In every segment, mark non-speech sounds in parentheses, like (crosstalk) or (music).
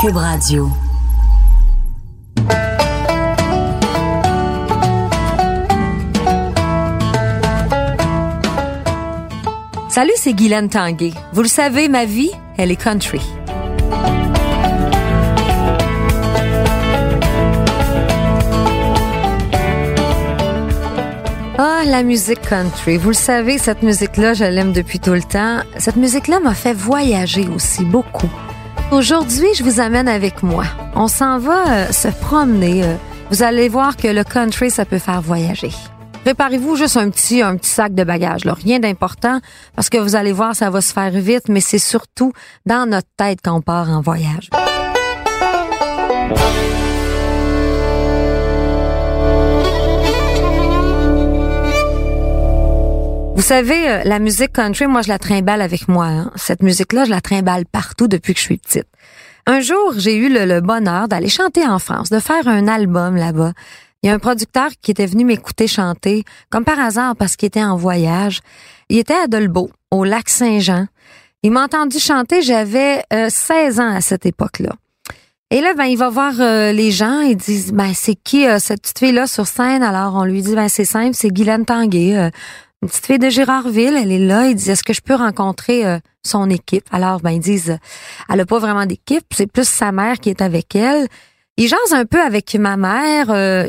Cube Radio. Salut, c'est Guylaine Tanguay. Vous le savez, ma vie, elle est country. Ah, la musique country. Vous le savez, cette musique-là, je l'aime depuis tout le temps. Cette musique-là m'a fait voyager aussi beaucoup. Aujourd'hui, je vous amène avec moi. On s'en va euh, se promener. euh. vous allez voir que le country, ça peut faire voyager. Préparez-vous juste un petit, un petit sac de bagages, rien d'important, parce que vous allez voir, ça va se faire vite, mais c'est surtout dans notre tête qu'on part en voyage. Vous savez, euh, la musique country, moi, je la trimballe avec moi. hein. Cette musique-là, je la trimballe partout depuis que je suis petite. Un jour, j'ai eu le, bonheur d'aller chanter en France, de faire un album là-bas. Il y a un producteur qui était venu m'écouter chanter, comme par hasard parce qu'il était en voyage. Il était à Dolbeau, au lac Saint-Jean. Il m'a entendu chanter, j'avais euh, 16 ans à cette époque-là. Et là, ben, il va voir euh, les gens, ils disent, ben, c'est qui euh, cette petite fille-là sur scène? Alors, on lui dit, ben, c'est simple, c'est Guylaine Tanguay, euh, une petite fille de Gérardville, elle est là. Il dit, est-ce que je peux rencontrer euh, son équipe? Alors, ben, ils disent, euh, elle a pas vraiment d'équipe, c'est plus sa mère qui est avec elle. Ils jasent un peu avec ma mère, euh,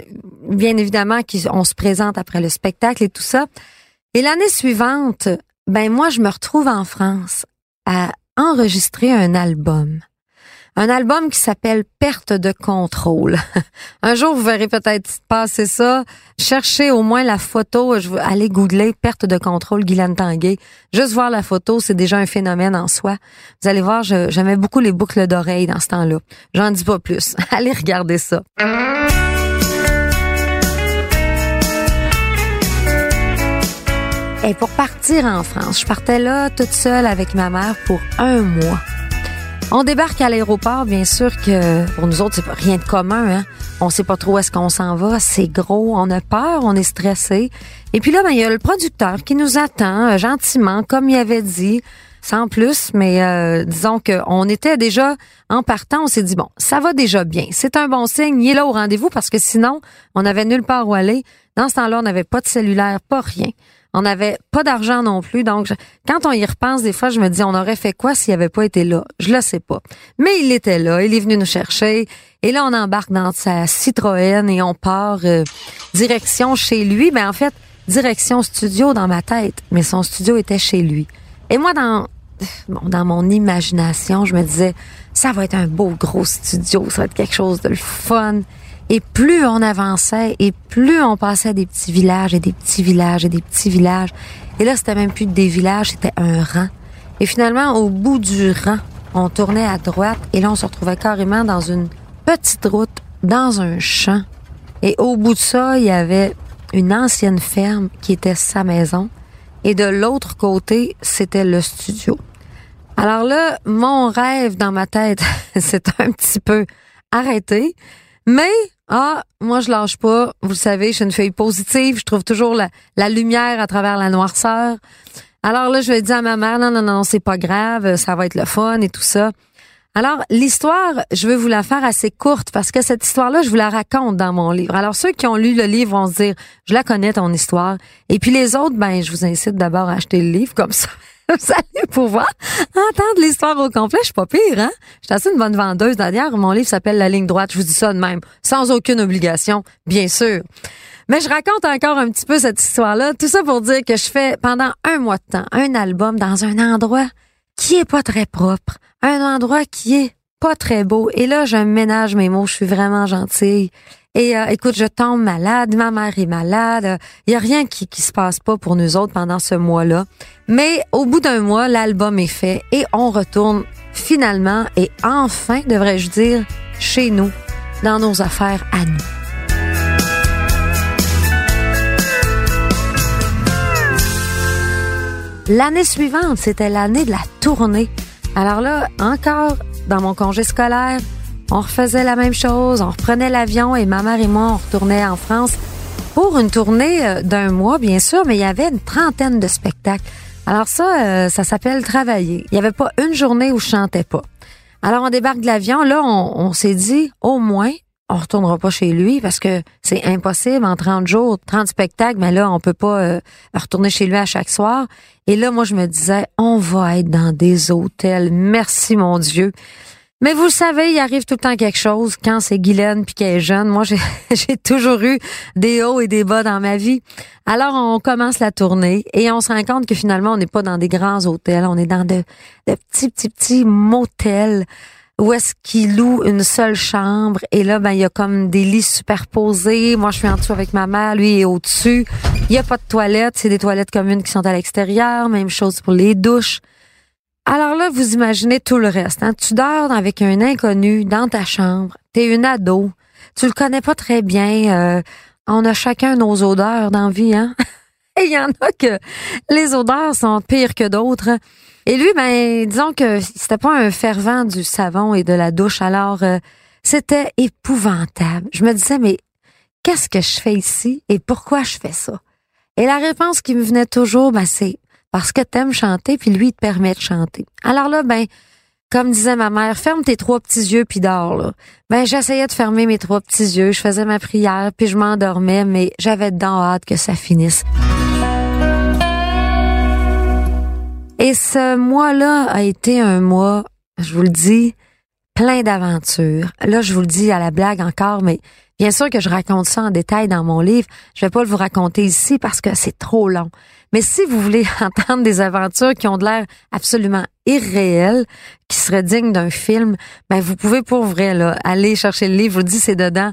bien évidemment qu'on se présente après le spectacle et tout ça. Et l'année suivante, ben moi, je me retrouve en France à enregistrer un album. Un album qui s'appelle Perte de contrôle. (laughs) Un jour, vous verrez peut-être passer ça. Cherchez au moins la photo. Je vais aller googler Perte de contrôle Guylaine Tanguay. Juste voir la photo, c'est déjà un phénomène en soi. Vous allez voir, j'aimais beaucoup les boucles d'oreilles dans ce temps-là. J'en dis pas plus. (laughs) Allez regarder ça. Et pour partir en France, je partais là toute seule avec ma mère pour un mois. On débarque à l'aéroport, bien sûr que pour nous autres, c'est rien de commun. Hein? On sait pas trop où est-ce qu'on s'en va. C'est gros, on a peur, on est stressé. Et puis là, ben il y a le producteur qui nous attend euh, gentiment, comme il avait dit, sans plus. Mais euh, disons que on était déjà en partant. On s'est dit bon, ça va déjà bien. C'est un bon signe. Il est là au rendez-vous parce que sinon, on avait nulle part où aller. Dans ce temps-là, on n'avait pas de cellulaire, pas rien. On n'avait pas d'argent non plus. Donc, quand on y repense, des fois, je me dis, on aurait fait quoi s'il avait pas été là? Je le sais pas. Mais il était là. Il est venu nous chercher. Et là, on embarque dans sa Citroën et on part euh, direction chez lui. Ben, en fait, direction studio dans ma tête. Mais son studio était chez lui. Et moi, dans, dans mon imagination, je me disais, ça va être un beau gros studio. Ça va être quelque chose de fun. Et plus on avançait et plus on passait des petits villages et des petits villages et des petits villages. Et là, c'était même plus des villages, c'était un rang. Et finalement, au bout du rang, on tournait à droite et là, on se retrouvait carrément dans une petite route, dans un champ. Et au bout de ça, il y avait une ancienne ferme qui était sa maison. Et de l'autre côté, c'était le studio. Alors là, mon rêve dans ma tête, (laughs) c'est un petit peu arrêté. Mais, ah, moi, je lâche pas. Vous le savez, je suis une fille positive. Je trouve toujours la, la lumière à travers la noirceur. Alors là, je vais dire à ma mère, non, non, non, c'est pas grave, ça va être le fun et tout ça. Alors, l'histoire, je veux vous la faire assez courte parce que cette histoire-là, je vous la raconte dans mon livre. Alors, ceux qui ont lu le livre vont se dire, je la connais, ton histoire. Et puis les autres, ben, je vous incite d'abord à acheter le livre comme ça. (laughs) Vous allez pouvoir entendre l'histoire au complet. Je suis pas pire, hein? Je suis assez une bonne vendeuse. D'ailleurs, mon livre s'appelle La ligne droite. Je vous dis ça de même, sans aucune obligation, bien sûr. Mais je raconte encore un petit peu cette histoire-là. Tout ça pour dire que je fais pendant un mois de temps un album dans un endroit qui est pas très propre, un endroit qui est pas très beau. Et là, je ménage mes mots. Je suis vraiment gentille. Et euh, écoute, je tombe malade, ma mère est malade. Il y a rien qui qui se passe pas pour nous autres pendant ce mois-là. Mais au bout d'un mois, l'album est fait et on retourne finalement et enfin, devrais-je dire, chez nous, dans nos affaires à nous. L'année suivante, c'était l'année de la tournée. Alors là, encore dans mon congé scolaire, on refaisait la même chose, on reprenait l'avion et ma mère et moi, on retournait en France pour une tournée euh, d'un mois, bien sûr, mais il y avait une trentaine de spectacles. Alors ça, euh, ça s'appelle travailler. Il n'y avait pas une journée où je chantais pas. Alors on débarque de l'avion, là, on, s'est dit, au moins, on retournera pas chez lui parce que c'est impossible en 30 jours, 30 spectacles, mais là, on peut pas euh, retourner chez lui à chaque soir. Et là, moi, je me disais, on va être dans des hôtels. Merci, mon Dieu. Mais vous savez, il arrive tout le temps quelque chose quand c'est Guylaine puis qu'elle est jeune. Moi, (laughs) j'ai toujours eu des hauts et des bas dans ma vie. Alors, on commence la tournée et on se rend compte que finalement, on n'est pas dans des grands hôtels. On est dans de, petits, petits, petits motels où est-ce qu'il loue une seule chambre et là ben il y a comme des lits superposés. Moi je suis en dessous avec ma mère, lui est au-dessus. Il y a pas de toilettes, c'est des toilettes communes qui sont à l'extérieur, même chose pour les douches. Alors là, vous imaginez tout le reste. Hein? Tu dors avec un inconnu dans ta chambre. T'es une ado. Tu le connais pas très bien. Euh, on a chacun nos odeurs dans la vie. Hein? (laughs) Et il y en a que les odeurs sont pires que d'autres. Et lui, ben, disons que c'était pas un fervent du savon et de la douche, alors euh, c'était épouvantable. Je me disais, mais qu'est-ce que je fais ici et pourquoi je fais ça? Et la réponse qui me venait toujours, ben, c'est parce que t'aimes chanter, puis lui, il te permet de chanter. Alors là, ben, comme disait ma mère, ferme tes trois petits yeux puis dors là. Ben j'essayais de fermer mes trois petits yeux, je faisais ma prière puis je m'endormais, mais j'avais dedans hâte que ça finisse. Et ce mois-là a été un mois, je vous le dis, plein d'aventures. Là, je vous le dis à la blague encore, mais bien sûr que je raconte ça en détail dans mon livre. Je vais pas le vous raconter ici parce que c'est trop long. Mais si vous voulez (laughs) entendre des aventures qui ont de l'air absolument irréelles, qui seraient dignes d'un film, ben vous pouvez pour vrai là, aller chercher le livre. Je vous dis, c'est dedans.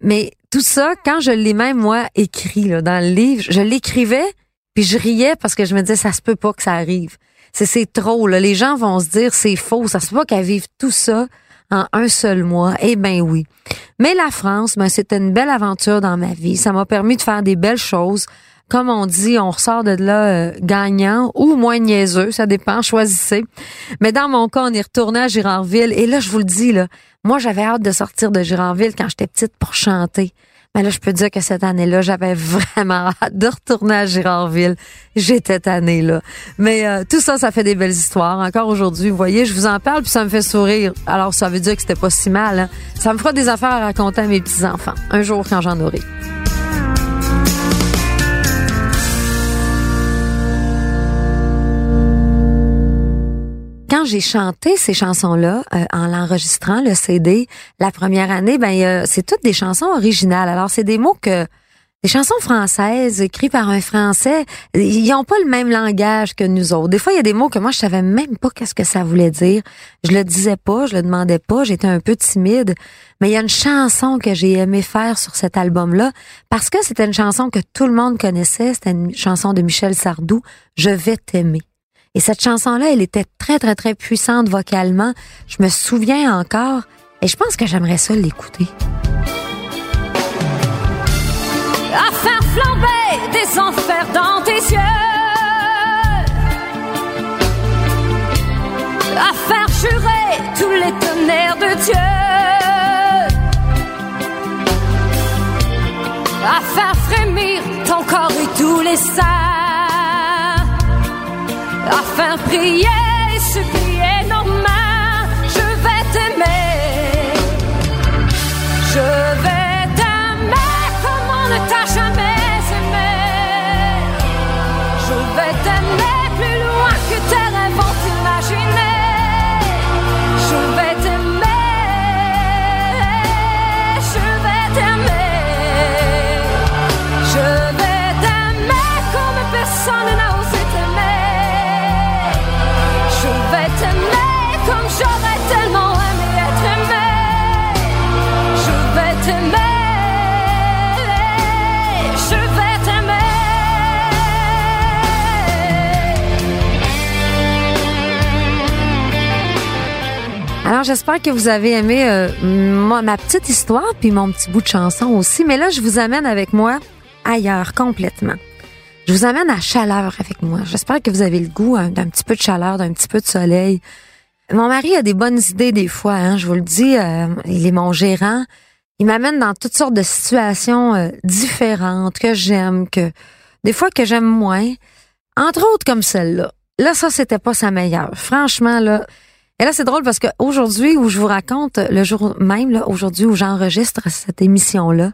Mais tout ça, quand je l'ai même moi écrit dans le livre, je l'écrivais puis je riais parce que je me disais, ça se peut pas que ça arrive. C'est, trop. Les gens vont se dire, c'est faux. Ça se peut pas qu'elle vive tout ça en un seul mois? Eh ben oui. Mais la France, ben, c'était une belle aventure dans ma vie. Ça m'a permis de faire des belles choses. Comme on dit, on ressort de là euh, gagnant ou moins niaiseux, ça dépend, choisissez. Mais dans mon cas, on est retourné à Girardville et là, je vous le dis, là, moi, j'avais hâte de sortir de Girardville quand j'étais petite pour chanter. Mais là, je peux dire que cette année-là, j'avais vraiment (laughs) hâte de retourner à Girardville. J'étais tannée, là. Mais euh, tout ça, ça fait des belles histoires. Encore aujourd'hui, vous voyez, je vous en parle, puis ça me fait sourire. Alors, ça veut dire que c'était pas si mal. Hein? Ça me fera des affaires à raconter à mes petits-enfants, un jour quand j'en aurai. Quand j'ai chanté ces chansons-là euh, en l'enregistrant le CD la première année, ben c'est toutes des chansons originales. Alors c'est des mots que des chansons françaises écrites par un Français, ils ont pas le même langage que nous autres. Des fois, il y a des mots que moi je savais même pas qu'est-ce que ça voulait dire. Je le disais pas, je le demandais pas, j'étais un peu timide. Mais il y a une chanson que j'ai aimé faire sur cet album-là parce que c'était une chanson que tout le monde connaissait. C'était une chanson de Michel Sardou, Je vais t'aimer. Et cette chanson-là, elle était très, très, très puissante vocalement. Je me souviens encore et je pense que j'aimerais ça l'écouter. À faire flamber des enfers dans tes yeux. À faire jurer tous les tonnerres de Dieu. À faire frémir ton corps et tous les saints faire prier et supplier nos mains. Je vais t'aimer, je vais J'espère que vous avez aimé euh, ma, ma petite histoire puis mon petit bout de chanson aussi. Mais là, je vous amène avec moi ailleurs complètement. Je vous amène à chaleur avec moi. J'espère que vous avez le goût hein, d'un petit peu de chaleur, d'un petit peu de soleil. Mon mari a des bonnes idées des fois, hein, je vous le dis. euh, il est mon gérant. Il m'amène dans toutes sortes de situations euh, différentes que j'aime, que des fois que j'aime moins. Entre autres comme celle-là. Là, ça, c'était pas sa meilleure. Franchement, là. Et là, c'est drôle parce que aujourd'hui, où je vous raconte, le jour même, aujourd'hui où j'enregistre cette émission-là,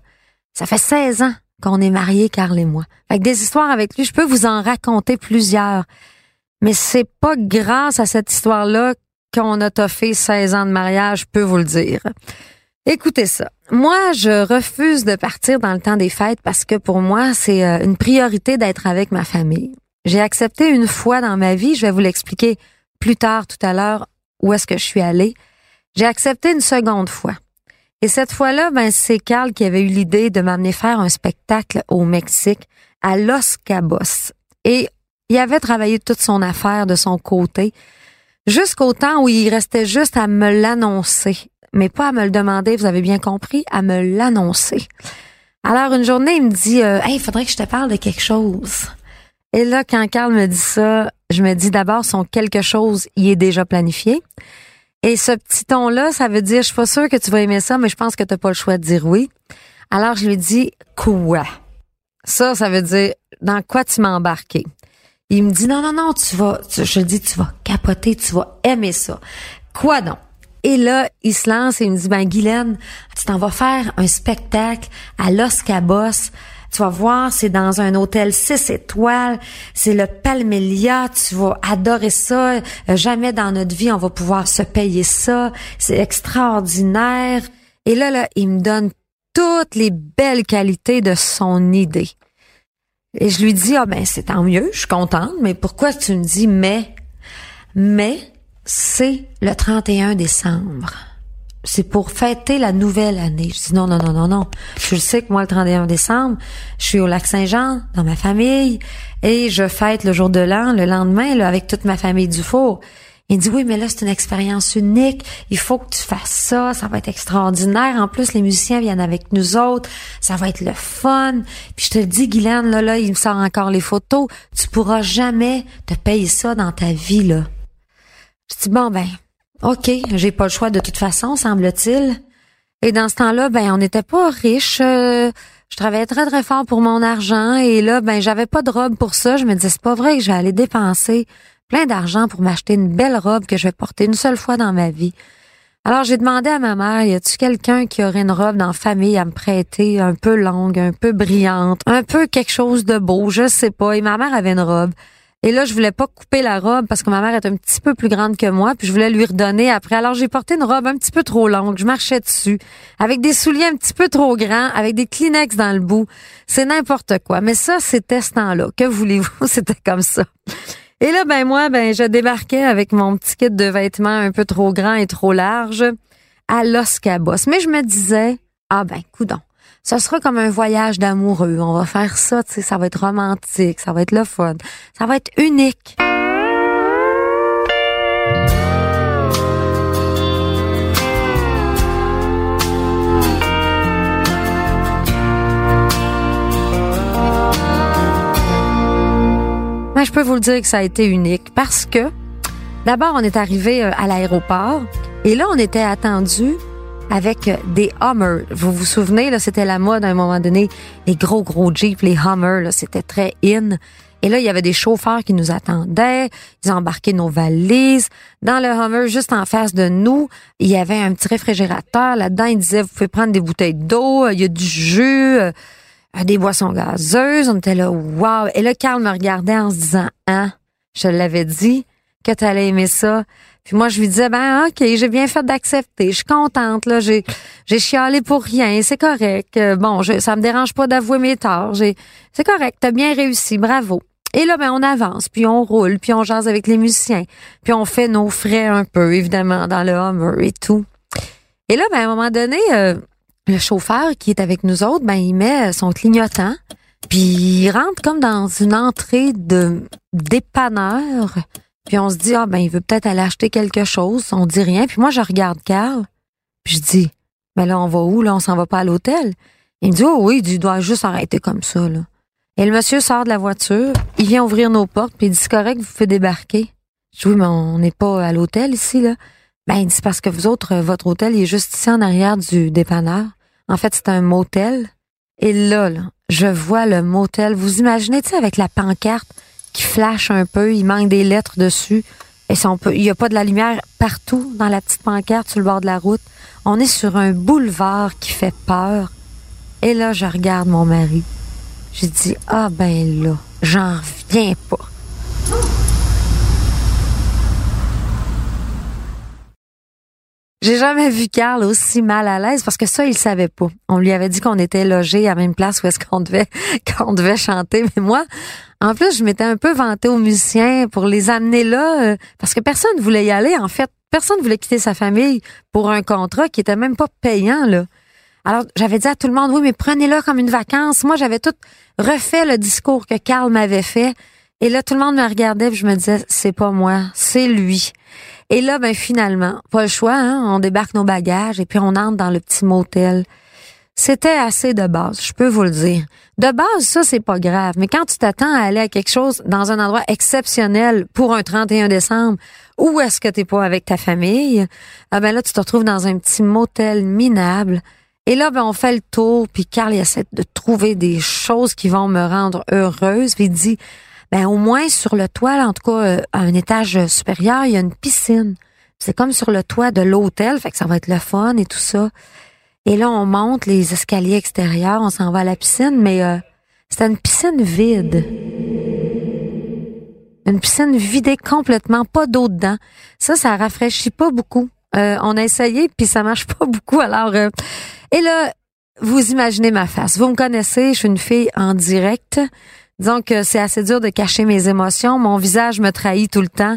ça fait 16 ans qu'on est mariés, Carl et moi. Fait que des histoires avec lui, je peux vous en raconter plusieurs. Mais c'est pas grâce à cette histoire-là qu'on a toffé 16 ans de mariage, je peux vous le dire. Écoutez ça. Moi, je refuse de partir dans le temps des fêtes parce que pour moi, c'est euh, une priorité d'être avec ma famille. J'ai accepté une fois dans ma vie, je vais vous l'expliquer plus tard tout à l'heure où est-ce que je suis allée? J'ai accepté une seconde fois. Et cette fois-là, ben, c'est Carl qui avait eu l'idée de m'amener faire un spectacle au Mexique, à Los Cabos. Et il avait travaillé toute son affaire de son côté, jusqu'au temps où il restait juste à me l'annoncer. Mais pas à me le demander, vous avez bien compris, à me l'annoncer. Alors, une journée, il me dit, euh, Hey, il faudrait que je te parle de quelque chose. Et là, quand Carl me dit ça, je me dis d'abord, son quelque chose, il est déjà planifié. Et ce petit ton-là, ça veut dire, je suis pas sûre que tu vas aimer ça, mais je pense que t'as pas le choix de dire oui. Alors, je lui dis, quoi? Ça, ça veut dire, dans quoi tu m'as embarqué? Il me dit, non, non, non, tu vas, tu- je dis, tu vas capoter, tu vas aimer ça. Quoi donc? Et là, il se lance et il me dit, ben, Guylaine, tu t'en vas faire un spectacle à Los Cabos. Tu vas voir, c'est dans un hôtel 6 étoiles. C'est le Palmelia. Tu vas adorer ça. Euh, Jamais dans notre vie, on va pouvoir se payer ça. C'est extraordinaire. Et là, là, il me donne toutes les belles qualités de son idée. Et je lui dis, ah ben, c'est tant mieux, je suis contente, mais pourquoi tu me dis mais? Mais, c'est le 31 décembre. C'est pour fêter la nouvelle année. Je dis non, non, non, non, non. Je le sais que moi, le 31 décembre, je suis au lac Saint-Jean, dans ma famille, et je fête le jour de l'an, le lendemain, avec toute ma famille du four. Il dit oui, mais là, c'est une expérience unique. Il faut que tu fasses ça. Ça va être extraordinaire. En plus, les musiciens viennent avec nous autres. Ça va être le fun. Puis je te le dis, Guylaine, là, là, il me sort encore les photos. Tu pourras jamais te payer ça dans ta vie, là. Je dis bon, ben, OK, j'ai pas le choix de toute façon, semble-t-il. Et dans ce temps-là, ben, on n'était pas riches. euh, je travaillais très, très fort pour mon argent. Et là, ben, j'avais pas de robe pour ça. Je me disais, c'est pas vrai que je vais aller dépenser plein d'argent pour m'acheter une belle robe que je vais porter une seule fois dans ma vie. Alors, j'ai demandé à ma mère, y a-tu quelqu'un qui aurait une robe dans la famille à me prêter, un peu longue, un peu brillante, un peu quelque chose de beau, je sais pas. Et ma mère avait une robe. Et là, je voulais pas couper la robe parce que ma mère est un petit peu plus grande que moi, puis je voulais lui redonner après. Alors, j'ai porté une robe un petit peu trop longue. Je marchais dessus, avec des souliers un petit peu trop grands, avec des Kleenex dans le bout. C'est n'importe quoi. Mais ça, c'était ce temps-là. Que voulez-vous? (laughs) C'était comme ça. Et là, ben moi, ben je débarquais avec mon petit kit de vêtements un peu trop grand et trop large à Los Cabos. Mais je me disais, ah ben, coudon, ce sera comme un voyage d'amoureux. On va faire ça, tu sais, ça va être romantique, ça va être le fun, ça va être unique. Mais je peux vous le dire que ça a été unique parce que d'abord on est arrivé euh, à l'aéroport et là on était attendu avec euh, des Hummers. Vous vous souvenez là, c'était la mode à un moment donné, les gros gros Jeeps, les Hummers, là, c'était très in. Et là, il y avait des chauffeurs qui nous attendaient. Ils embarquaient nos valises. Dans le Hummer, juste en face de nous, il y avait un petit réfrigérateur. Là-dedans, il disait, vous pouvez prendre des bouteilles d'eau, il y a du jus, euh, des boissons gazeuses. On était là, wow. Et là, Carl me regardait en se disant, hein, je l'avais dit que tu allais aimer ça. Puis moi, je lui disais, ben ok, j'ai bien fait d'accepter. Je suis contente, là. J'ai, j'ai chialé pour rien. C'est correct. Euh, Bon, je, ça me dérange pas d'avouer mes torts. J'ai, c'est correct. T'as bien réussi. Bravo. Et là, ben, on avance, puis on roule, puis on jase avec les musiciens, puis on fait nos frais un peu, évidemment, dans le Hummer et tout. Et là, ben, à un moment donné, euh, le chauffeur qui est avec nous autres, ben, il met son clignotant, puis il rentre comme dans une entrée de dépanneur, Puis on se dit, ah ben, il veut peut-être aller acheter quelque chose. On dit rien. Puis moi, je regarde Carl. Puis je dis, mais là, on va où? Là, on s'en va pas à l'hôtel. Il me dit, oh oui, il doit juste arrêter comme ça, là. Et le monsieur sort de la voiture, il vient ouvrir nos portes, puis il dit, c'est correct, vous pouvez débarquer. Je dis, oui, mais on n'est pas à l'hôtel ici, là. Ben, dit, parce que vous autres, euh, votre hôtel, il est juste ici en arrière du dépanneur. En fait, c'est un motel. Et là, là, je vois le motel. Vous imaginez, tu sais, avec la pancarte? Qui flash un peu, il manque des lettres dessus. Et il n'y a pas de la lumière partout dans la petite pancarte sur le bord de la route. On est sur un boulevard qui fait peur. Et là, je regarde mon mari. J'ai dit, ah ben là, j'en reviens pas. J'ai jamais vu Carl aussi mal à l'aise parce que ça, il savait pas. On lui avait dit qu'on était logé à la même place où est-ce qu'on devait, (laughs) qu'on devait chanter. Mais moi, en plus, je m'étais un peu vanté aux musiciens pour les amener là euh, parce que personne voulait y aller. En fait, personne voulait quitter sa famille pour un contrat qui était même pas payant, là. Alors, j'avais dit à tout le monde, oui, mais prenez-le comme une vacance. Moi, j'avais tout refait le discours que Carl m'avait fait. Et là, tout le monde me regardait et je me disais, c'est pas moi, c'est lui. Et là, ben finalement, pas le choix, hein, on débarque nos bagages et puis on entre dans le petit motel. C'était assez de base, je peux vous le dire. De base, ça, c'est pas grave. Mais quand tu t'attends à aller à quelque chose dans un endroit exceptionnel pour un 31 décembre, où est-ce que t'es pas avec ta famille? Ah ben là, tu te retrouves dans un petit motel minable et là, ben, on fait le tour, puis Carl il essaie de trouver des choses qui vont me rendre heureuse. Puis il dit, ben au moins sur le toit, en tout cas euh, à un étage supérieur, il y a une piscine. C'est comme sur le toit de l'hôtel, fait que ça va être le fun et tout ça. Et là, on monte les escaliers extérieurs, on s'en va à la piscine, mais euh, c'était une piscine vide. Une piscine vidée complètement, pas d'eau dedans. Ça, ça rafraîchit pas beaucoup. Euh, on a essayé, puis ça marche (laughs) pas beaucoup. Alors, euh, et là, vous imaginez ma face. Vous me connaissez, je suis une fille en direct. Disons que c'est assez dur de cacher mes émotions. Mon visage me trahit tout le temps.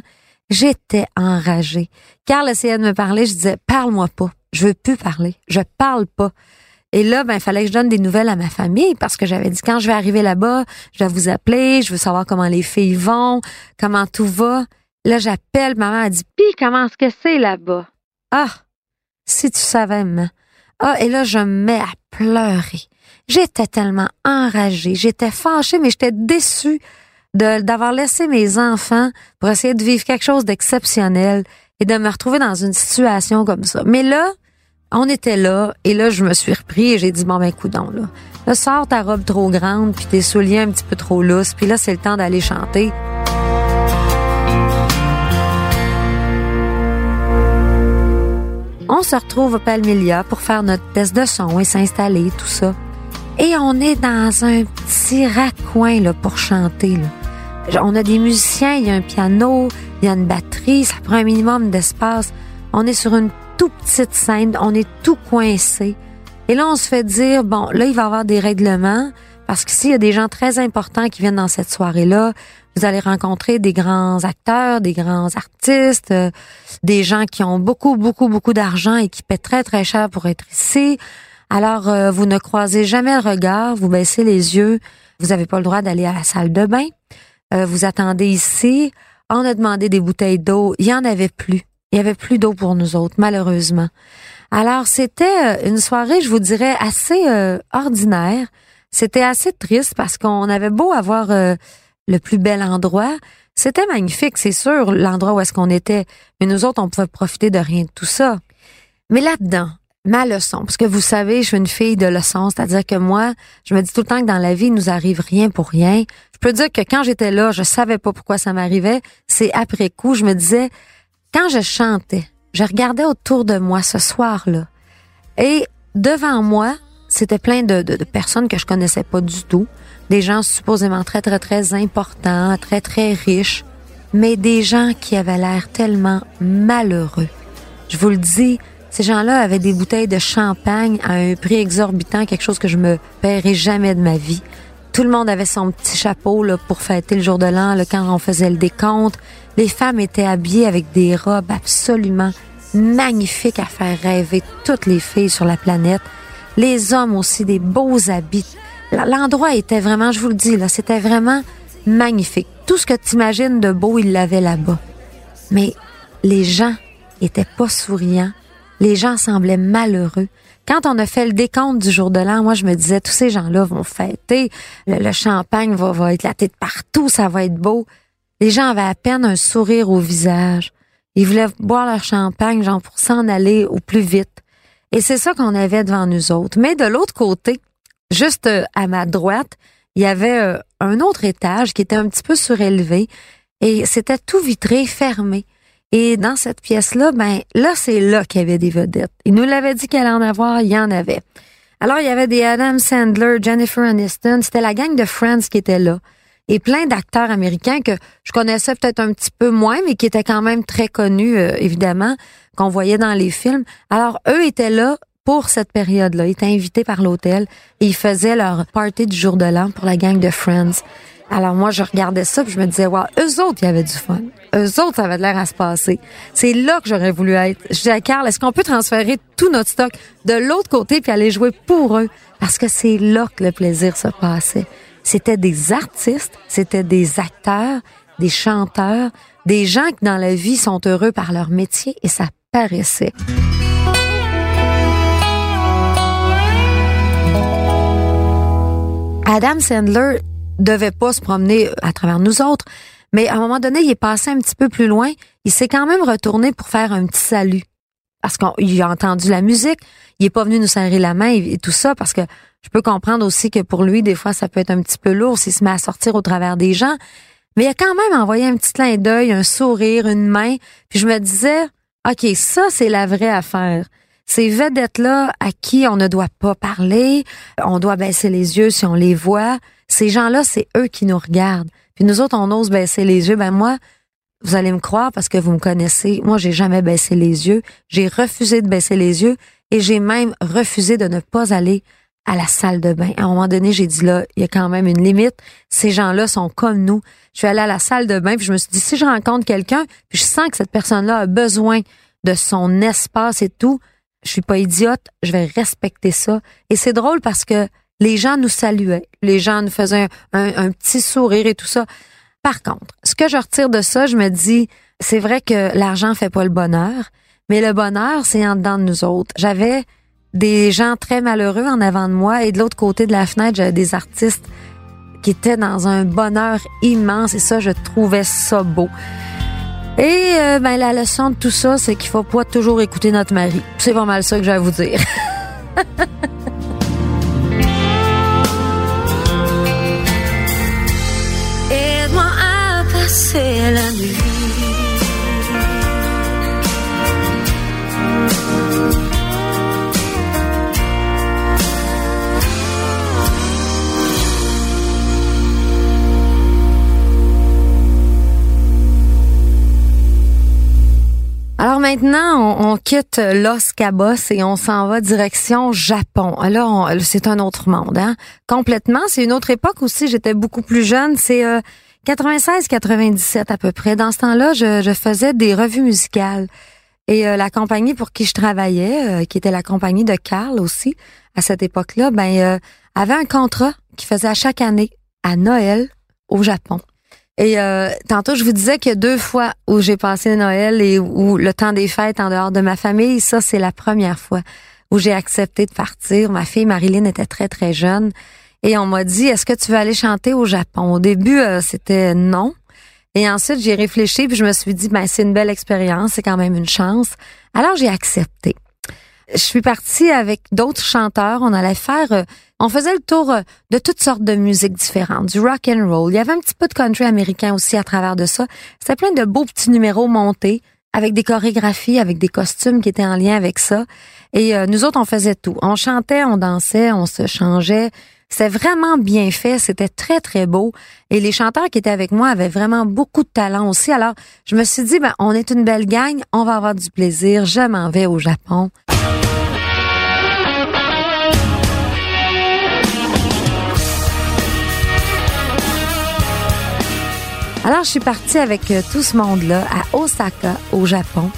J'étais enragée. Carl essayait de me parler. Je disais, parle-moi pas. Je veux plus parler. Je parle pas. Et là, ben, fallait que je donne des nouvelles à ma famille parce que j'avais dit, quand je vais arriver là-bas, je vais vous appeler, je veux savoir comment les filles vont, comment tout va. Là, j'appelle, maman a dit, pis comment est-ce que c'est là-bas? Ah, si tu savais, maman. Ah, et là, je me mets à pleurer. J'étais tellement enragée, j'étais fâchée, mais j'étais déçue d'avoir laissé mes enfants pour essayer de vivre quelque chose d'exceptionnel et de me retrouver dans une situation comme ça. Mais là, on était là, et là, je me suis repris et j'ai dit, bon, ben, coudon, là. Là, sors ta robe trop grande, puis tes souliers un petit peu trop lousses, puis là, c'est le temps d'aller chanter. On se retrouve au Palmilia pour faire notre test de son et s'installer, tout ça. Et on est dans un petit raccoin là, pour chanter. Là. On a des musiciens, il y a un piano, il y a une batterie, ça prend un minimum d'espace. On est sur une toute petite scène, on est tout coincé. Et là, on se fait dire, bon, là, il va y avoir des règlements, parce que s'il y a des gens très importants qui viennent dans cette soirée-là, vous allez rencontrer des grands acteurs, des grands artistes, euh, des gens qui ont beaucoup, beaucoup, beaucoup d'argent et qui paient très, très cher pour être ici. Alors, euh, vous ne croisez jamais le regard, vous baissez les yeux, vous n'avez pas le droit d'aller à la salle de bain. Euh, vous attendez ici. On a demandé des bouteilles d'eau, il y en avait plus. Il y avait plus d'eau pour nous autres, malheureusement. Alors, c'était une soirée, je vous dirais, assez ordinaire. C'était assez triste parce qu'on avait beau avoir le plus bel endroit. C'était magnifique, c'est sûr, l'endroit où est-ce qu'on était. Mais nous autres, on pouvait profiter de rien de tout ça. Mais là-dedans, ma leçon, parce que vous savez, je suis une fille de leçon, c'est-à-dire que moi, je me dis tout le temps que dans la vie, il nous arrive rien pour rien. Je peux dire que quand j'étais là, je savais pas pourquoi ça m'arrivait. C'est après coup, je me disais, quand je chantais, je regardais autour de moi ce soir-là. Et devant moi, c'était plein de, de, de, personnes que je connaissais pas du tout des gens supposément très, très, très importants, très, très riches, mais des gens qui avaient l'air tellement malheureux. Je vous le dis, ces gens-là avaient des bouteilles de champagne à un prix exorbitant, quelque chose que je me paierai jamais de ma vie. Tout le monde avait son petit chapeau là, pour fêter le jour de l'an là, quand on faisait le décompte. Les femmes étaient habillées avec des robes absolument magnifiques à faire rêver toutes les filles sur la planète. Les hommes aussi, des beaux habits L'endroit était vraiment, je vous le dis, là, c'était vraiment magnifique. Tout ce que tu imagines de beau, il l'avait là-bas. Mais les gens étaient pas souriants. Les gens semblaient malheureux. Quand on a fait le décompte du jour de l'an, moi, je me disais, tous ces gens-là vont fêter, le, champagne va, va éclater de partout, ça va être beau. Les gens avaient à peine un sourire au visage. Ils voulaient boire leur champagne, genre, pour s'en aller au plus vite. Et c'est ça qu'on avait devant nous autres. Mais de l'autre côté, juste euh, à ma droite, il y avait euh, un autre étage qui était un petit peu surélevé et c'était tout vitré, fermé. Et dans cette pièce-là, ben là, c'est là qu'il y avait des vedettes. Il nous l'avait dit qu'elle allait en avoir, il y en avait. Alors, il y avait des Adam Sandler, Jennifer Aniston, c'était la gang de Friends qui était là. Et plein d'acteurs américains que je connaissais peut-être un petit peu moins, mais qui étaient quand même très connus, euh, évidemment, qu'on voyait dans les films. Alors, eux étaient là pour cette période-là. Ils étaient invités par l'hôtel et ils faisaient leur party du jour de l'an pour la gang de Friends. Alors moi, je regardais ça puis je me disais, wow, eux autres, il y avait du fun. Eux autres, ça avait l'air à se passer. C'est là que j'aurais voulu être. Je disais à Carl, est-ce qu'on peut transférer tout notre stock de l'autre côté puis aller jouer pour eux? Parce que c'est là que le plaisir se passait. C'était des artistes, c'était des acteurs, des chanteurs, des gens qui dans la vie sont heureux par leur métier et ça paraissait. Adam Sandler devait pas se promener à travers nous autres, mais à un moment donné, il est passé un petit peu plus loin. Il s'est quand même retourné pour faire un petit salut. Parce qu'il a entendu la musique, il est pas venu nous serrer la main et, tout ça, parce que je peux comprendre aussi que pour lui, des fois, ça peut être un petit peu lourd s'il se met à sortir au travers des gens. Mais il a quand même envoyé un petit clin d'œil, un sourire, une main. Puis je me disais, OK, ça, c'est la vraie affaire. Ces vedettes-là à qui on ne doit pas parler, on doit baisser les yeux si on les voit. Ces gens-là, c'est eux qui nous regardent. Puis nous autres, on ose baisser les yeux. Ben moi, vous allez me croire parce que vous me connaissez. Moi, j'ai jamais baissé les yeux. J'ai refusé de baisser les yeux et j'ai même refusé de ne pas aller à la salle de bain. À un moment donné, j'ai dit là, il y a quand même une limite. Ces gens-là sont comme nous. Je suis allée à la salle de bain puis je me suis dit si je rencontre quelqu'un puis je sens que cette personne-là a besoin de son espace et tout, je suis pas idiote, je vais respecter ça. Et c'est drôle parce que les gens nous saluaient, les gens nous faisaient un, petit sourire et tout ça. Par contre, ce que je retire de ça, je me dis, c'est vrai que l'argent fait pas le bonheur, mais le bonheur, c'est en dedans de nous autres. J'avais des gens très malheureux en avant de moi et de l'autre côté de la fenêtre, j'avais des artistes qui étaient dans un bonheur immense et ça, je trouvais ça beau. Et euh, ben la leçon de tout ça, c'est qu'il faut pas toujours écouter notre mari. C'est pas mal ça que j'ai à vous dire. (laughs) Aide-moi à passer la nuit. Maintenant, on, on quitte Los Cabos et on s'en va direction Japon. Alors c'est un autre monde, hein? Complètement. C'est une autre époque aussi. J'étais beaucoup plus jeune. C'est euh, 96-97 à peu près. Dans ce temps-là, je, je faisais des revues musicales. Et euh, la compagnie pour qui je travaillais, euh, qui était la compagnie de Carl aussi, à cette époque-là, ben euh, avait un contrat qui faisait à chaque année à Noël au Japon. Et euh, tantôt, je vous disais que deux fois où j'ai passé Noël et où le temps des fêtes en dehors de ma famille, ça, c'est la première fois où j'ai accepté de partir. Ma fille Marilyn était très, très jeune. Et on m'a dit, est-ce que tu veux aller chanter au Japon? Au début, euh, c'était non. Et ensuite, j'ai réfléchi puis je me suis dit, ben, c'est une belle expérience, c'est quand même une chance. Alors, j'ai accepté. Je suis partie avec d'autres chanteurs. On allait faire, euh, on faisait le tour euh, de toutes sortes de musiques différentes, du rock and roll. Il y avait un petit peu de country américain aussi à travers de ça. C'était plein de beaux petits numéros montés avec des chorégraphies, avec des costumes qui étaient en lien avec ça. Et euh, nous autres, on faisait tout. On chantait, on dansait, on se changeait. C'était vraiment bien fait, c'était très très beau et les chanteurs qui étaient avec moi avaient vraiment beaucoup de talent aussi. Alors, je me suis dit ben on est une belle gang, on va avoir du plaisir, je m'en vais au Japon. Alors, je suis partie avec euh, tout ce monde-là à Osaka, au Japon.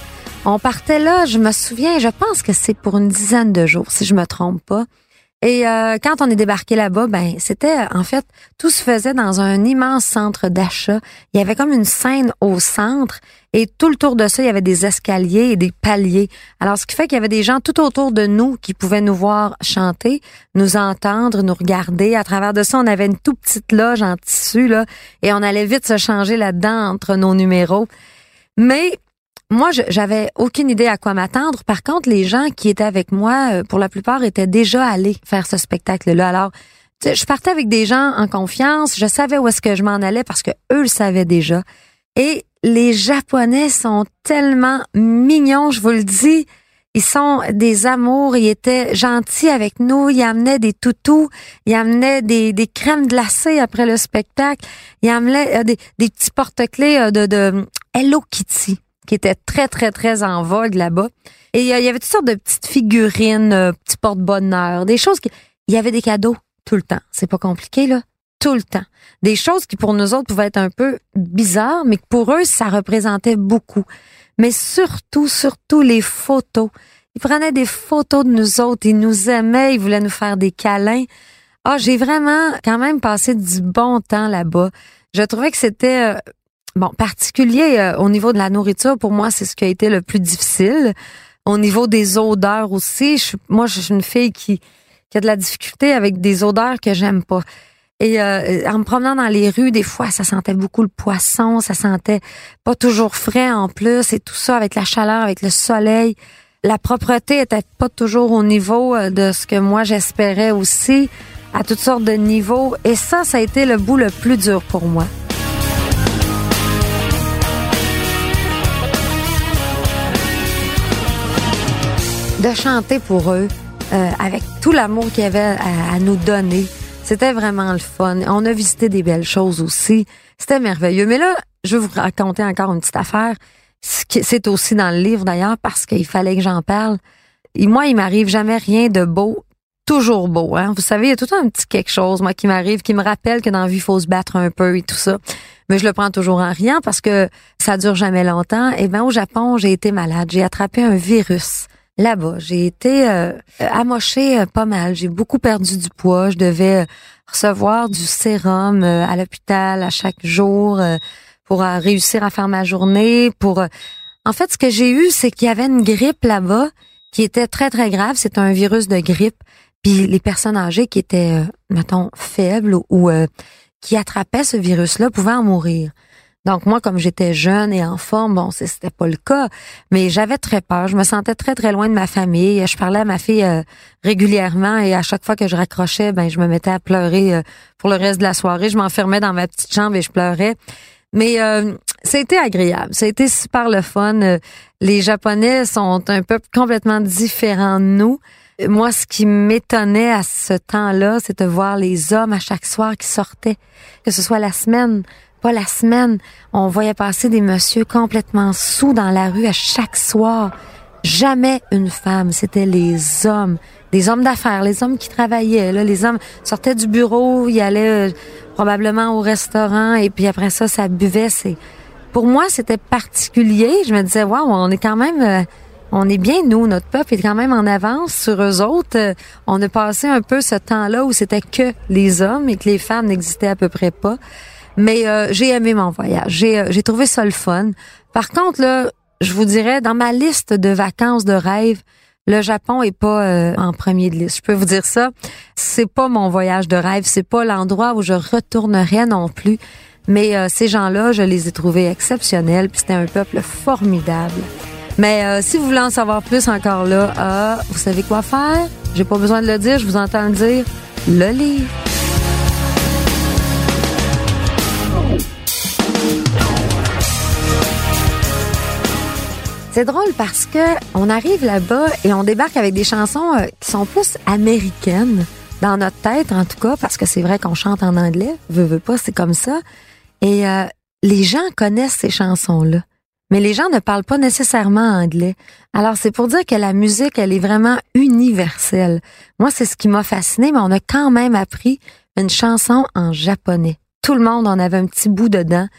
On partait là, je me souviens, je pense que c'est pour une dizaine de jours, si je me trompe pas. Et euh, quand on est débarqué là-bas, ben c'était en fait tout se faisait dans un immense centre d'achat. Il y avait comme une scène au centre et tout le tour de ça, il y avait des escaliers et des paliers. Alors ce qui fait qu'il y avait des gens tout autour de nous qui pouvaient nous voir chanter, nous entendre, nous regarder. À travers de ça, on avait une toute petite loge en tissu là et on allait vite se changer là-dedans entre nos numéros. Mais moi, j'avais aucune idée à quoi m'attendre. Par contre, les gens qui étaient avec moi, euh, pour la plupart, étaient déjà allés faire ce spectacle-là. Alors, je partais avec des gens en confiance. Je savais où est-ce que je m'en allais parce que eux le savaient déjà. Et les Japonais sont tellement mignons, je vous le dis. Ils sont des amours, ils étaient gentils avec nous, ils amenaient des toutous, ils amenaient des, des crèmes glacées après le spectacle, ils amenaient euh, des, des petits porte-clés euh, de, de Hello Kitty qui était très, très, très en vogue là-bas. Et euh, il y avait toutes sortes de petites figurines, euh, petits porte-bonheur, des choses qui... Il y avait des cadeaux tout le temps. C'est pas compliqué, là. Tout le temps. Des choses qui, pour nous autres, pouvaient être un peu bizarres, mais que pour eux, ça représentait beaucoup. Mais surtout, surtout les photos. Ils prenaient des photos de nous autres, ils nous aimaient, ils voulaient nous faire des câlins. Ah, j'ai vraiment quand même passé du bon temps là-bas. Je trouvais que c'était euh, Bon, particulier euh, au niveau de la nourriture, pour moi, c'est ce qui a été le plus difficile. Au niveau des odeurs aussi, moi, je suis une fille qui, qui a de la difficulté avec des odeurs que j'aime pas. Et euh, en me promenant dans les rues, des fois, ça sentait beaucoup le poisson, ça sentait pas toujours frais en plus, et tout ça avec la chaleur, avec le soleil. La propreté était pas toujours au niveau euh, de ce que moi j'espérais aussi, à toutes sortes de niveaux. Et ça, ça a été le bout le plus dur pour moi. De chanter pour eux euh, avec tout l'amour qu'il y avait à, nous donner. C'était vraiment le fun. On a visité des belles choses aussi. C'était merveilleux. Mais là, je vais vous raconter encore une petite affaire. C'est aussi dans le livre d'ailleurs parce qu'il fallait que j'en parle. Et moi, il m'arrive jamais rien de beau, toujours beau. Hein? Vous savez, il y a tout un petit quelque chose, moi, qui m'arrive, qui me rappelle que dans la vie, il faut se battre un peu et tout ça. Mais je le prends toujours en rien parce que ça dure jamais longtemps. Et ben au Japon, j'ai été malade. J'ai attrapé un virus là-bas. J'ai été euh, amochée euh, pas mal. J'ai beaucoup perdu du poids. Je devais euh, recevoir du sérum euh, à l'hôpital à chaque jour pour réussir à faire ma journée. Pour en fait, ce que j'ai eu, c'est qu'il y avait une grippe là-bas qui était très très grave. C'est un virus de grippe. Puis les personnes âgées qui étaient, mettons, faibles ou qui attrapaient ce virus-là pouvaient en mourir. Donc moi, comme j'étais jeune et en forme, bon, c'était pas le cas, mais j'avais très peur. Je me sentais très très loin de ma famille. Je parlais à ma fille euh, régulièrement et à chaque fois que je raccrochais, ben je me mettais à pleurer euh, pour le reste de la soirée. Je m'enfermais dans ma petite chambre et je pleurais. Mais euh, été agréable, ça a été super le fun. Les Japonais sont un peuple complètement différent de nous. Moi, ce qui m'étonnait à ce temps-là, c'est de voir les hommes à chaque soir qui sortaient, que ce soit la semaine, pas la semaine. On voyait passer des messieurs complètement sous dans la rue à chaque soir. Jamais une femme, c'était les hommes, des hommes d'affaires, les hommes qui travaillaient. Là, les hommes sortaient du bureau, ils allaient euh, probablement au restaurant et puis après ça, ça buvait. C'est pour moi, c'était particulier. Je me disais, waouh, on est quand même, euh, on est bien nous, notre peuple est quand même en avance sur eux autres. Euh, on a passé un peu ce temps-là où c'était que les hommes et que les femmes n'existaient à peu près pas. Mais euh, j'ai aimé mon voyage. J'ai euh, j'ai trouvé ça le fun. Par contre là, je vous dirais dans ma liste de vacances de rêve, le Japon est pas euh, en premier de liste. Je peux vous dire ça. C'est pas mon voyage de rêve. C'est pas l'endroit où je retournerais non plus. Mais ces gens-là, je les ai trouvés exceptionnels. Puis c'était un peuple formidable. Mais si vous voulez en savoir plus encore là, ah, vous savez quoi faire? J'ai pas besoin de le dire, je vous entends le dire. Le livre. C'est drôle parce que on arrive là-bas et on débarque avec des chansons euh, qui sont plus américaines dans notre tête en tout cas parce que c'est vrai qu'on chante en anglais, veut veut pas, c'est comme ça. Et euh, les gens connaissent ces chansons-là. Mais les gens ne parlent pas nécessairement anglais. Alors c'est pour dire que la musique, elle est vraiment universelle. Moi, c'est ce qui m'a fasciné, mais on a quand même appris une chanson en japonais. Tout le monde en avait un petit bout dedans.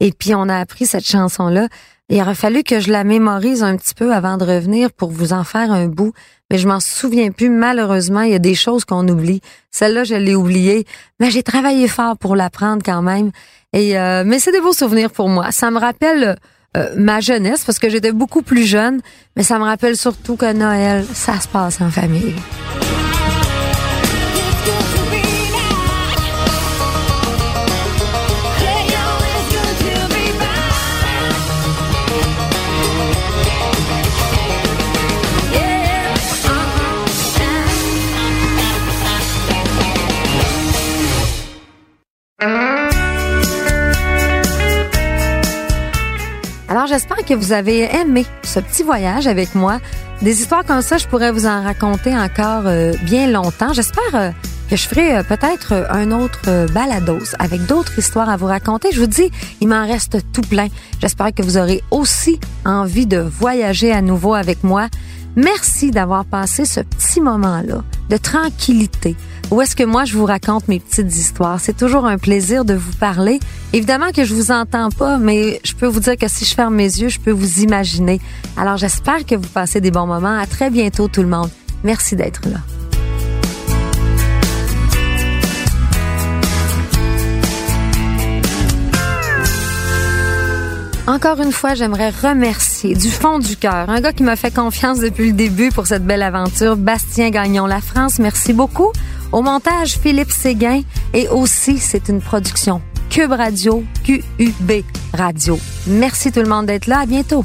Et puis on a appris cette chanson-là. Il aurait fallu que je la mémorise un petit peu avant de revenir pour vous en faire un bout, mais je m'en souviens plus. Malheureusement, il y a des choses qu'on oublie. Celle-là, je l'ai oubliée, mais j'ai travaillé fort pour l'apprendre quand même. Et euh, mais c'est des beaux souvenirs pour moi. Ça me rappelle euh, ma jeunesse parce que j'étais beaucoup plus jeune, mais ça me rappelle surtout que Noël, ça se passe en famille. J'espère que vous avez aimé ce petit voyage avec moi. Des histoires comme ça, je pourrais vous en raconter encore euh, bien longtemps. J'espère euh, que je ferai euh, peut-être un autre balados avec d'autres histoires à vous raconter. Je vous dis, il m'en reste tout plein. J'espère que vous aurez aussi envie de voyager à nouveau avec moi. Merci d'avoir passé ce petit moment-là de tranquillité où est-ce que moi je vous raconte mes petites histoires. C'est toujours un plaisir de vous parler. Évidemment que je vous entends pas, mais je peux vous dire que si je ferme mes yeux, je peux vous imaginer. Alors j'espère que vous passez des bons moments. À très bientôt tout le monde. Merci d'être là. Encore une fois, j'aimerais remercier du fond du cœur un gars qui m'a fait confiance depuis le début pour cette belle aventure, Bastien Gagnon La France. Merci beaucoup. Au montage, Philippe Séguin. Et aussi, c'est une production Cube Radio, QUB Radio. Merci tout le monde d'être là. À bientôt.